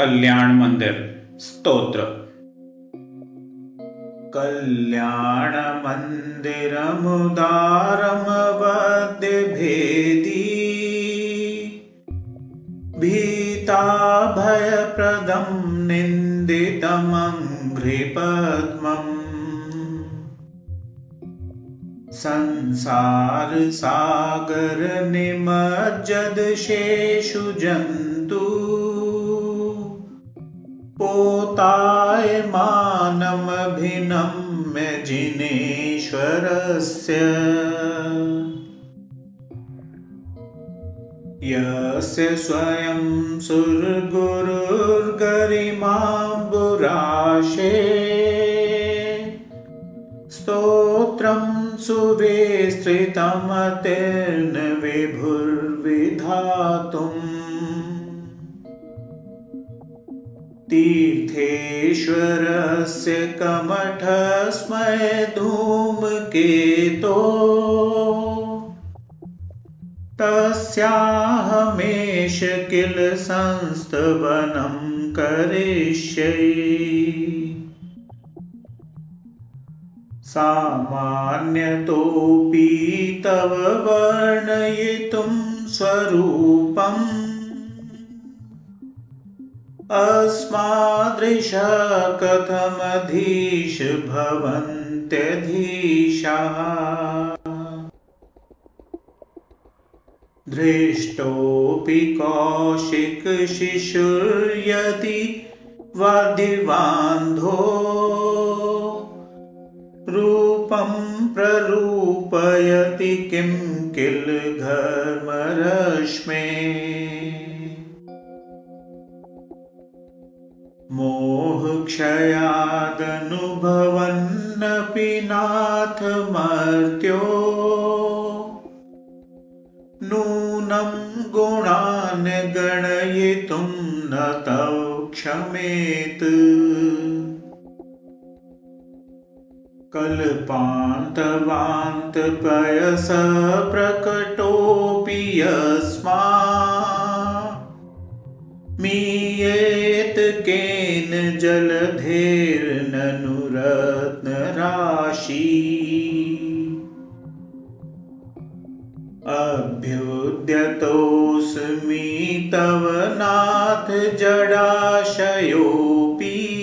कल्याण मंदिर। स्तोत्र। कल्याण वद्य भेदी। भीता भयप्रदं निन्दितमङ्घ्रिपद्मम् संसारसागरनिमज्जदशेषु जन्तु पोतायमानमभिनम्य जिनेश्वरस्य। यस्य स्वयं सुरगुरुर्गरिमाम्बुराशे। स्तोत्रं सुविस्तृतमतिर्न विभुर्विधातुम् तीर्थेश्वरस्य कमठस्मै धूमकेतो। तस्याहमेष किल संस्तवनं करिष्यै। सामान्यतोऽपि तव वर्णयितुं स्वरूपम् अस्मादृशा कथमधीश भवन्त्यधीशाः। दृष्टोऽपि कौशिकशिशुर्यति वादिवान्धो रूपं प्ररूपयति किं किल घर्मरश्मे मोहक्षयादनुभवन्नपि नाथ मर्त्यो नूनं गुणान् गणयितुं न तौ क्षमेत्। कल्पान्तवान्तपयस प्रकटोऽपि यस्मा मीयेत केन जलधेर्ननुरत्नराशि अभ्युद्यतोऽस्मि तव नाथ जडाशयोऽपि।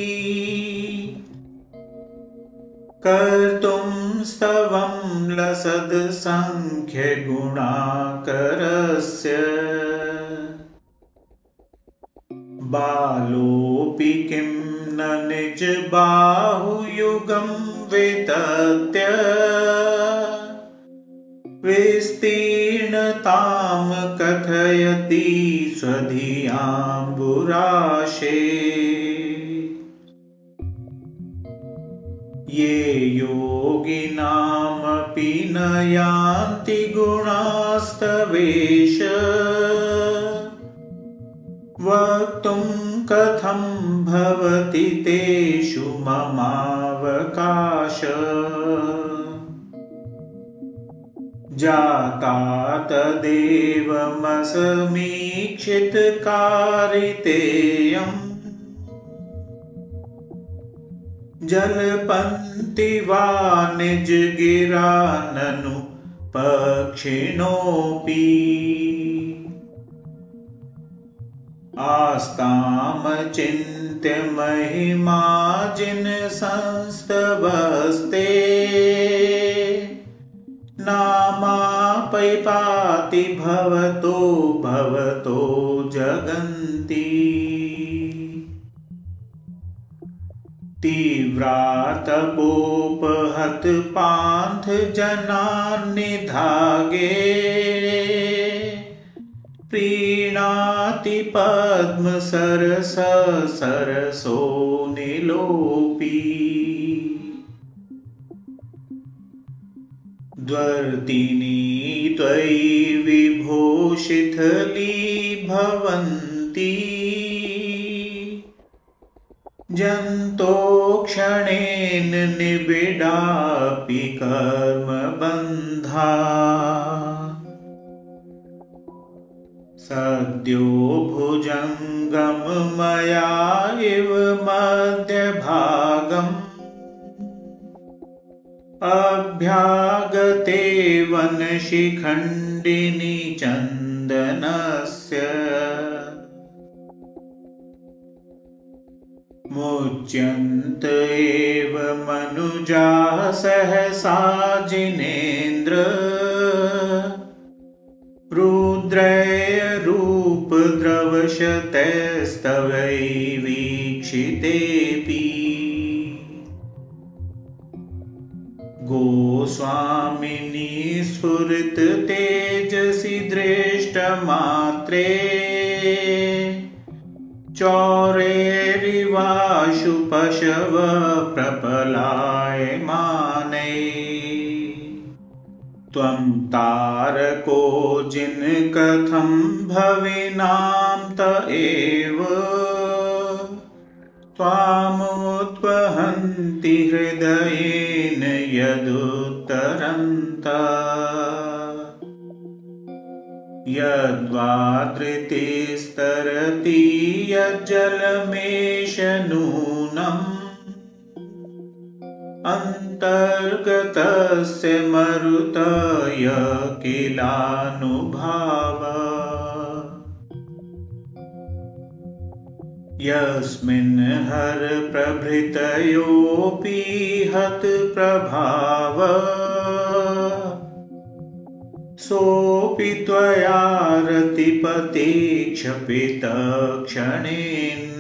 कर्तुं स्तवं लसदसङ्ख्यगुणाकरस्य बालोऽपि किं न निजबाहुयुगं वितत्य विस्तीर्णतां कथयति स्वधियाम्बुराशे। ये योगिनामपि न यान्ति गुणास्तवेश वक्तुं कथं भवति तेषु ममावकाश? जाता तदेवमसमीक्षितकारितेयम् जलपन्ति वा निजगिरा ननु पक्षिणोऽपि आस्ताम चिंत्य महिमा जिन संस्तवस्ते नामापै पाति भवतो भवतो जगन्ति। तीव्रातपोपहत पान्थ जनान्निधागे प्रीणाति पद्मसरस सरसो निलोपी द्वर्तिनी त्वयि विभूषिथली भवन्ति। जन्तो क्षणेन निबिडापि कर्मबन्धा सद्यो भुजङ्गं मया इव मध्यभागम्। अभ्यागते वनशिखण्डिनि चन्दनस्य। मुच्यन्त एव मनुजा सहसा जिनेन्द्र। रुद्रयरूपद्रवशतस्तवै वीक्षितेऽपि गोस्वामिनी तेजसि दृष्टमात्रे चौरेरिवाशु पशव प्रपलायमानै त्वं तारको जिन्कथं भविनां त एव। त्वामुत्वहन्ति हृदयेन यदुत्तरन्त। यद्वा धृतिस्तरति यज्जलमेष नूनम् अन्तर्गतस्य मरुतय किलानुभाव। यस्मिन् हरप्रभृतयोऽपि हतप्रभाव सोऽपि त्वया रतिपते क्षपितक्षणेन्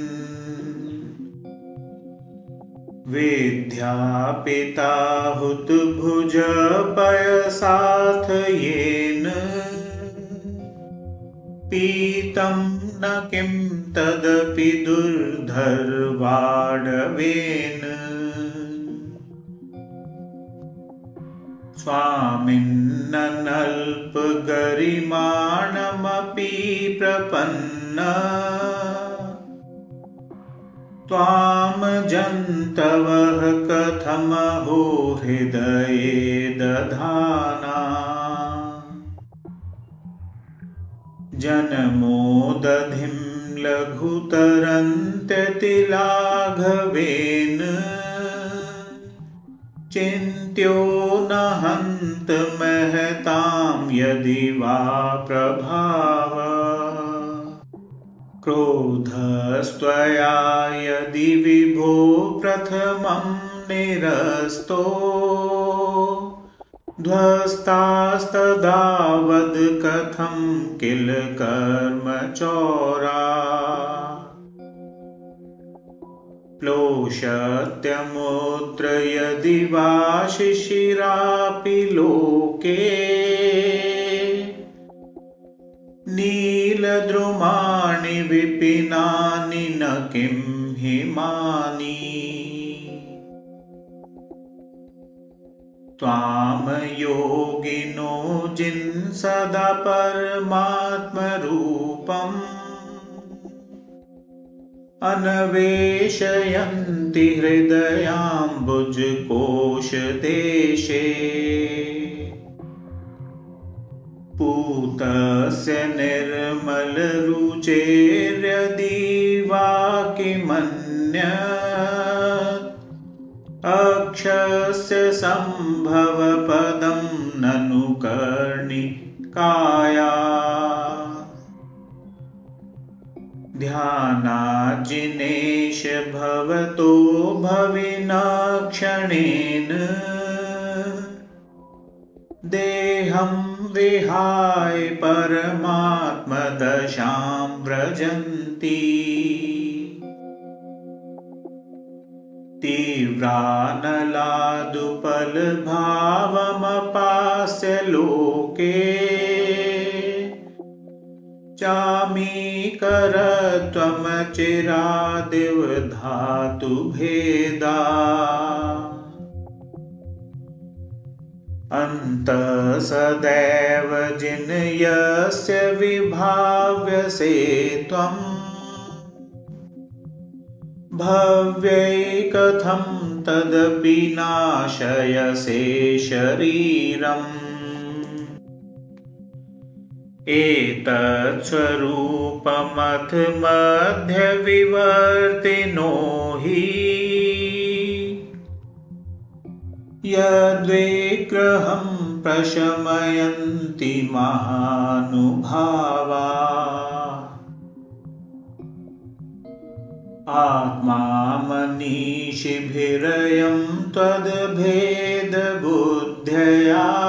येन। पीतं न किं तदपि दुर्धर्वाडवेन स्वामिन्नल्पगरिमाणमपि प्रपन्न त्वां जन्तवः कथमहो हृदये दधाना। जनमोदधिं लघुतरन्त्यतिलाघवेन। चिन्त्यो न हन्तमहतां यदि वा प्रभाव क्रोधस्त्वया यदि विभो प्रथमं निरस्तो। ध्वस्तास्तदावद् कथं किल कर्मचौरा प्लोषत्यमुत्र यदि वा शिशिरापि लोके नीलद्रुमाणि विपिनानि न किं हिमानि। त्वां योगिनो जिन्सदा परमात्मरूपम्। अन्वेषयन्ति हृदयाम्बुजकोशदेशे पूतस्य निर्मलरुचेर्यदि वा किमन्य अक्षस्य सम्भवपदं ननु कर्णिकाया ध्यानाजिनेश भवतो भविना क्षणेन देहं विहाय परमात्मदशां व्रजन्ति। तीव्रानलादुपलभावमपास्य लोके चामीकर त्वमचिरादिवधातु अन्तः सदैव जिनयस्य विभाव्यसे त्वम् भव्यैकथं तदपि नाशयसे शरीरम्। एतत्स्वरूपमथ मध्यविवर्तिनो हि यद्विग्रहं प्रशमयन्ति महानुभावा। आत्मा मनीषिभिरयं त्वद्भेदबुद्धया।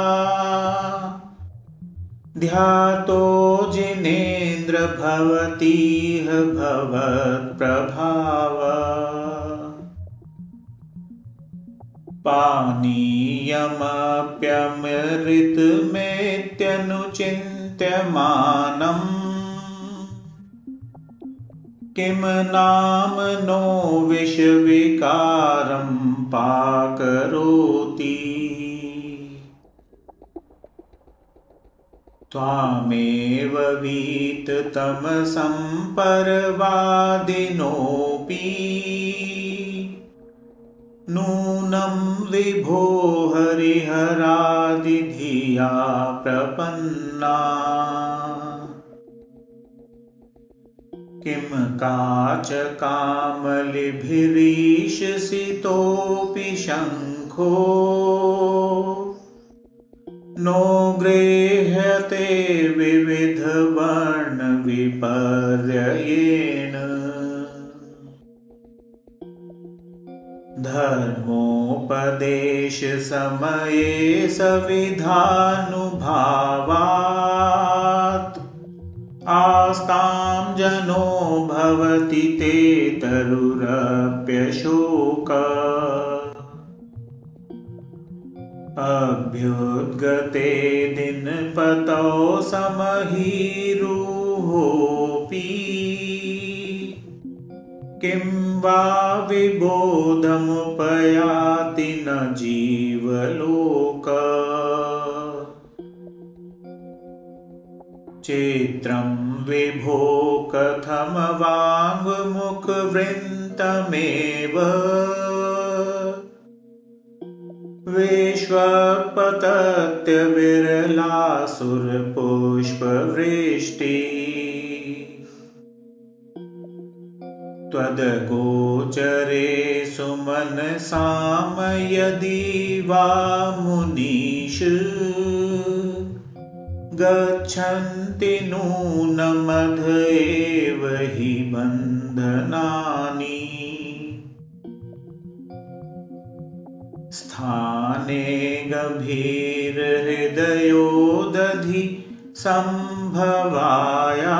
ध्यातो जिनेन्द्र भवतीह भवत्प्रभाव पानीयमप्यमृतमेत्यनुचिन्त्यमानम्। किं नाम नो विषविकारं पाकरोति। त्वामेव वीततमसम्परवादिनोऽपि नूनं विभो हरिहरादिधिया प्रपन्ना। किं काचकामलिभिरीशसितोऽपि शङ्खो? नो गृह्यते विविधवर्णविपर्ययेण धर्मोपदेशसमये सविधानुभावात्। आस्तां जनो भवति ते तरुरप्यशोक। अभ्युद्गते दिनपतौ समहीरुहोऽपि किं वा विबोधमुपयाति न जीवलोक? चित्रं विभो कथमवाङ्मुखवृन्तमेव। विश्वपतत्यविरलासुरपुष्पवृष्टि त्वद्गोचरे सुमनसां यदि वा मुनीष गच्छन्ति नूनमध एव हि बन्धनानि। स्थाने गभीरहृदयो दधि सम्भवाया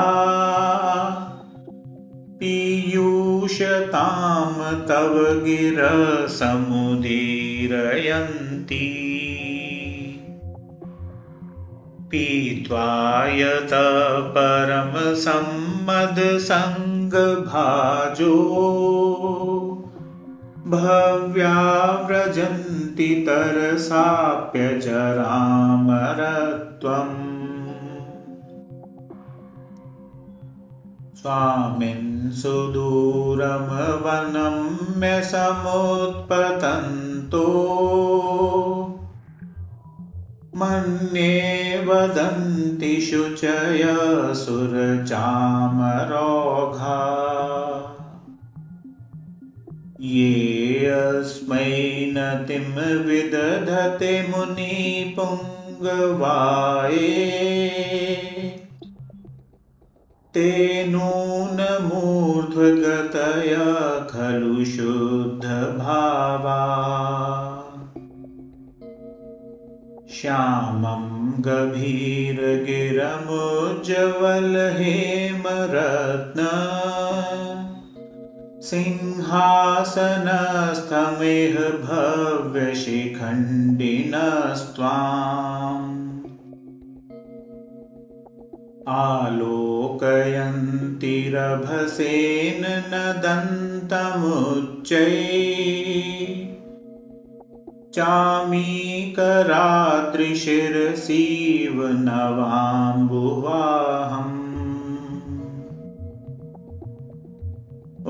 पीयूषतां तव गिरसमुदीरयन्ति पीत्वा यत परमसम्मदसङ्गभाजो भव्या व्रजन्ति तरसाप्यजरामरत्वम् स्वामिन् सुदूरमवनम्य समुत्पतन्तो मन्ये वदन्ति शुचयसुरचामरोघा ये अस्मै नतिं विदधते मुनिपुङ्गवाये ते नूनमूर्ध्वगतया खलु शुद्धभावा। श्यामं गभीरगिरमुज्ज्वलहेमरत्न। सिंहासनस्थमेह भव्यशिखण्डिनस्त्वाम् आलोकयन्तिरभसेन नदन्तमुच्चै चामीकरात्रिशिरसीव नवाम्बुवाहम्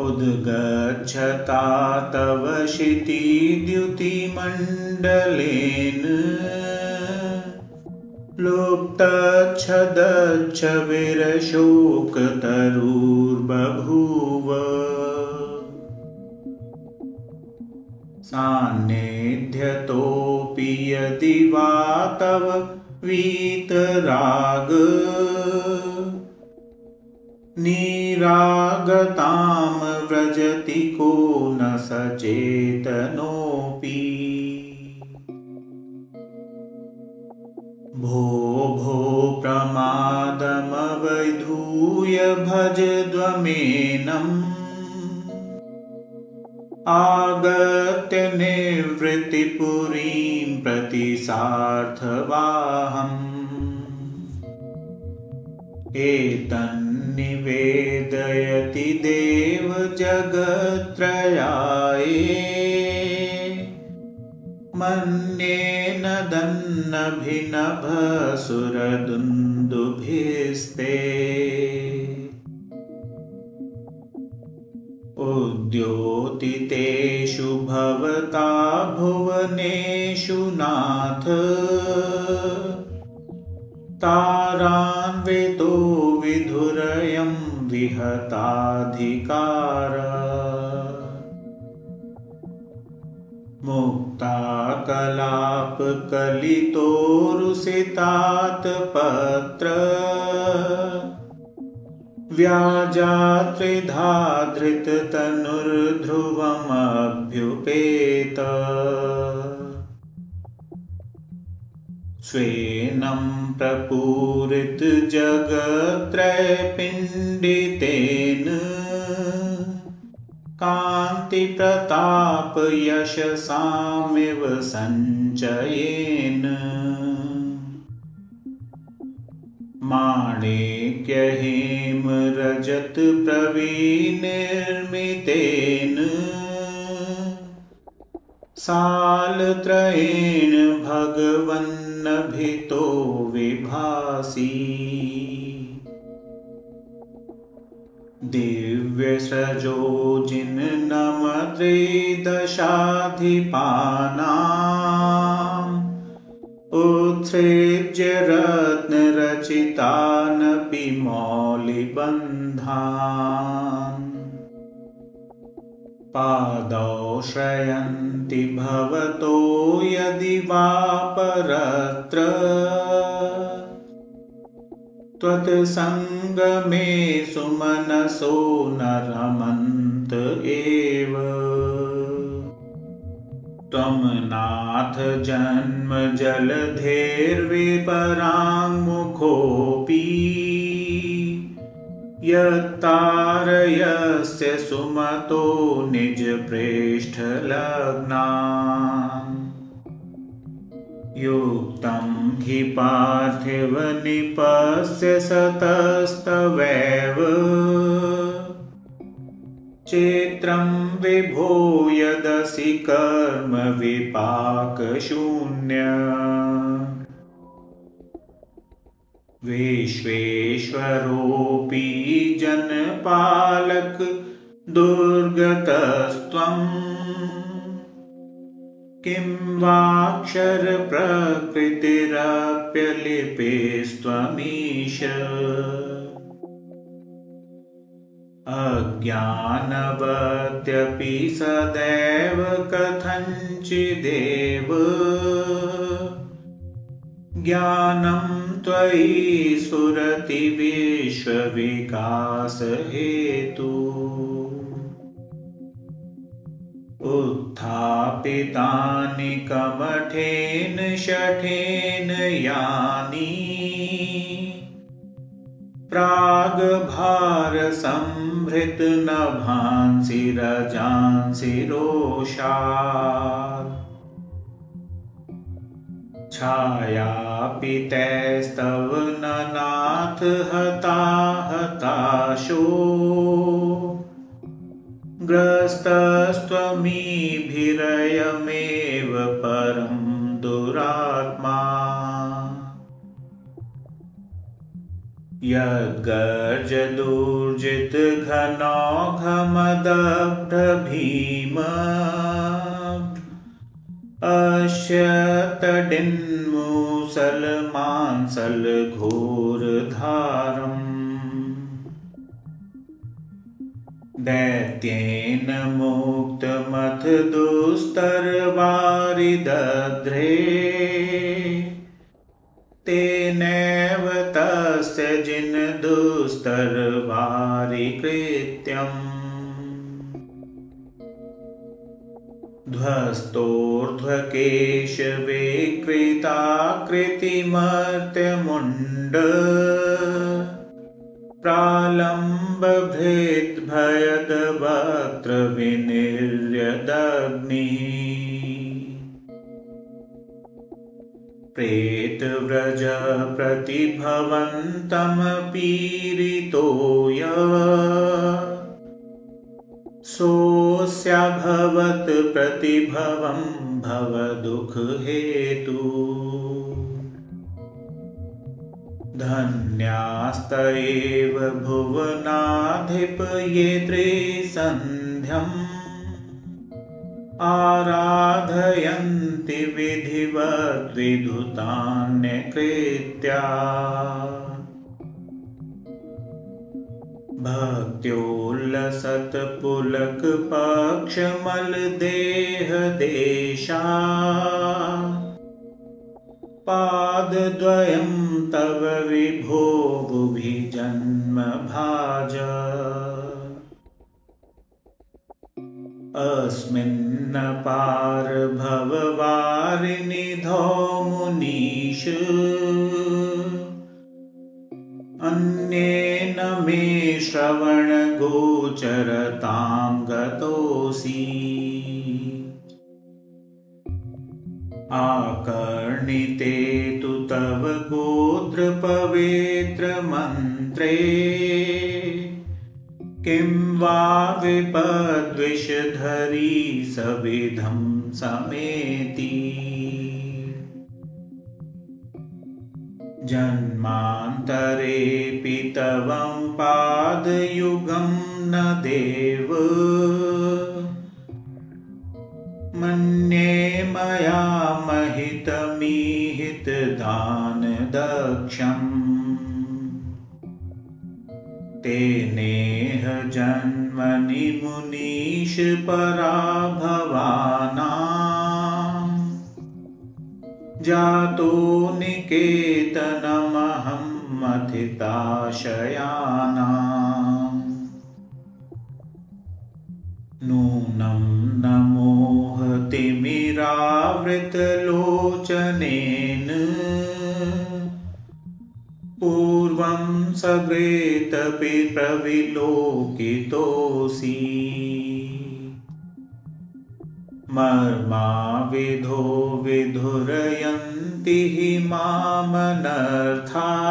उद्गच्छता तव शितिद्युतिमण्डलेन लुप्तच्छदच्छ विरशोकतरुर्बभूव सान्निध्यतोऽपि यदि वा तव वीतराग। निरागतां व्रजति को न सचेतनोऽपि भो भो प्रमादमवधूय भजध्वमेनम् आगत्य निवृत्तिपुरीं प्रति सार्थवाहम्। एतन्निवेदयति देव जगत्त्रयाये मन्येन दन्नभिनभसुरदुन्दुभिस्ते उद्योतितेषु भवता भुवनेषु नाथ। तारान्वितो विधुरयं विहताधिकार मुक्ताकलापकलितोरुसितात्पत्र व्याजात्रिधा धृततनुर्ध्रुवमभ्युपेत स्वेनं प्रपूरितजगत्रयपिण्डितेन कान्तिप्रतापयशसामिव सञ्चयेन। माणिक्यहेमरजतप्रवीनिर्मितेन सालत्रयेण भगवन्नभितो विभासि दिव्यसजो जिन्नमत्रिदशाधिपानाम् उत्सृज्य रत्नरचितानपि मौलिबन्धान्। पादौ श्रयन्ति भवतो यदि वा परत्र त्वत्सङ्गमे सुमनसो न रमन्त एव। त्वं नाथ जन्मजलधेर्विपराङ्मुखोऽपि यत्तारयस्य सुमतो निजप्रेष्ठलग्ना युक्तं हि पार्थिवनिपस्य सतस्तवेव। चेत्रं विभो यदसि कर्मविपाकशून्य विश्वेश्वरोऽपि जनपालक दुर्गतस्त्वम् किं वाक्षरप्रकृतिरप्यलिपेस्त्वमीश? अज्ञानवत्यपि सदैव कथञ्चिदेव। ज्ञानं त्वयि स्फुरति विश्वविकासहेतु उत्थापितानि कमठेन शठेन यानि। प्राग्भारसंभृतनभांसि रजांसि रोषा छायापितैस्तव न नाथ हता हताशो ग्रस्तस्त्वमीभिरयमेव परं दुरात्मा। यद्गर्जदूर्जितघनौघमदग्धभीम अश्यतडिन्मुसलमांसलघोरधारम् दैत्येन मुक्तमथ दुस्तरवारिदध्रे। तेनैव तस्य जिनदुस्तरवारिकृत्यम् ध्वस्तोर्ध्वकेशविकृताकृतिमर्त्यमुण्ड प्रालम्बभृद्भयदवक्त्रविनिर्यदग्निः प्रेतव्रज प्रतिभवन्तमपीरितो य सोऽस्याभवत् प्रतिभवं भवदुःखहेतु धन्यास्त एव भुवनाधिप ये त्रिसन्ध्यम् आराधयन्ति विधिवद्विधुतान्यकृत्या भक्त्योल्लसत्पुलकपक्षमलदेहदेशा पादद्वयं तव विभो भुवि जन्मभाज अस्मिन्नपारभववारिनिधौ मुनीश। अन्येन मे श्रवणगोचरतां गतोऽसि आकर्णिते तु तव गोत्रपवित्रमन्त्रे। किं वा विपद्विषधरी सविधं समेति। जन्मान्तरेऽपि तव पादयुगं न देव मया महितमीहितदानदक्षम्। तेनेह जन्मनि मुनीश पराभवानाम् जातो निकेतनमहं मथिताशयानाम् नूनं न मोहतिमिरावृतलोचनेन पूर्वं सवेतपि प्रविलोकितोऽसि। मर्माविधो विधुरयन्ति हि मामनर्था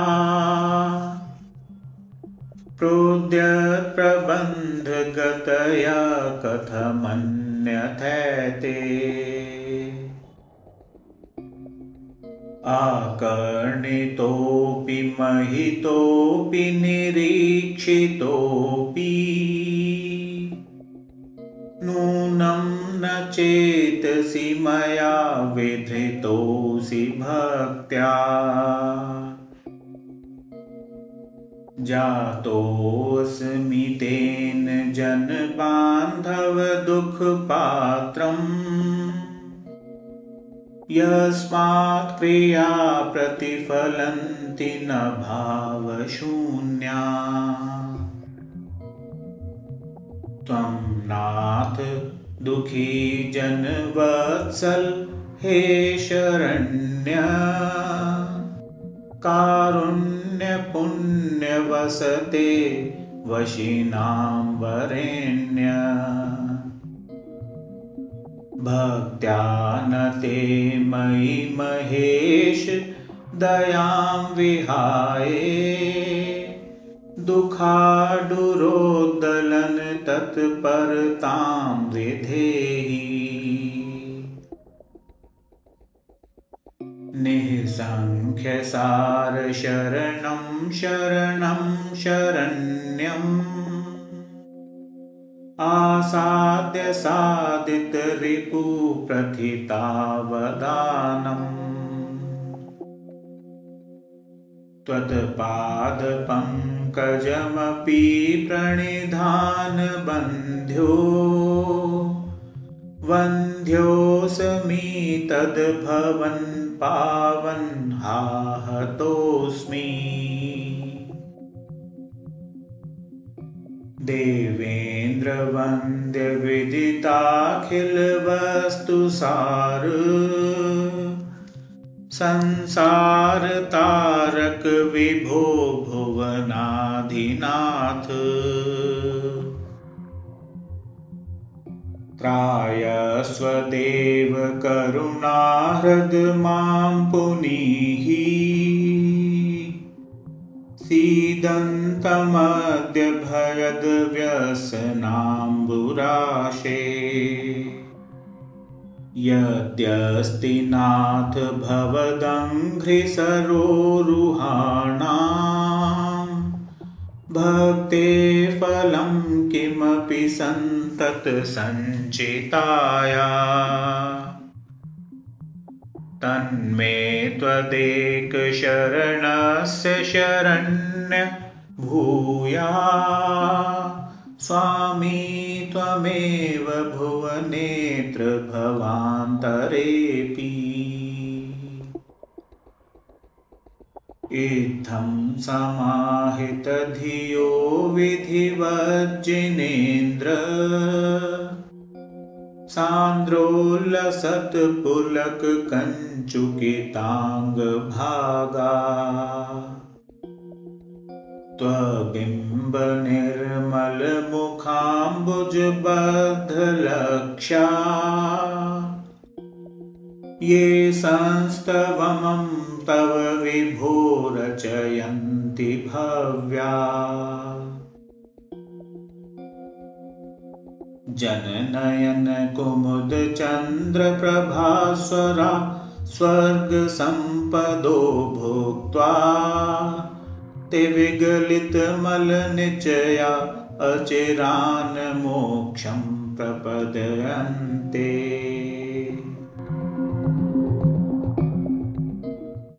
प्रोद्यत्प्रबन्धगतया कथमन्यथैते। आकर्णितोऽपि महितोऽपि निरीक्षितोऽपि। नूनं न चेतसि मया विधृतोऽसि भक्त्या जातोऽस्मि तेन जनबान्धवदुःखपात्रम्। यस्मात् क्रिया प्रतिफलन्ति न भावशून्या। त्वं नाथ दुःखी जनवत्सल हे शरण्य कारुण्यपुण्यवसते वशिनां वरेण्य भक्त्या न ते मयि महेश दयां विहाय। दुःखाडुरोद्दलन तत्परतां विधेहि निःसङ्ख्यसारशरणं शरणं शरण्यम्। आसाद्य सादितरिपुप्रथितावदानम् त्वत्पादपङ्कजमपि प्रणिधानबन्ध्यो। वन्ध्योऽस्मि तद्भवन् पावन्हाहतोऽस्मि। देवेन्द्रवन्द्यविदिताखिलवस्तुसार। संसारतारक विभो भुवनाधिनाथ त्रायस्वदेव करुणाहृद मां पुनीः सीदन्तमद्य भयद्व्यसनाम्बुराशे यद्यस्ति नाथ भवदङ्घ्रिसरोरुहाणां भक्ते फलं किमपि सन्ततसञ्चिताया तन्मे त्वदेकशरणस्य शरण्य भूया स्वामी त्वमेव भुवनेत्र भवान्तरेऽपि इत्थं समाहितधियो विधिवज्जिनेन्द्र सान्द्रोल्लसत्पुलककञ्चुकिताङ्गभागा। त्वबिम्बनिर्मलमुखाम्बुजबद्धलक्षा। ये संस्तवमं तव विभो रचयन्ति भव्या। जननयनकुमुदचन्द्रप्रभास्वरा स्वर्गसम्पदो भुक्त्वा ते विगलितमलनिचया अचिरान् मोक्षं प्रपदयन्ते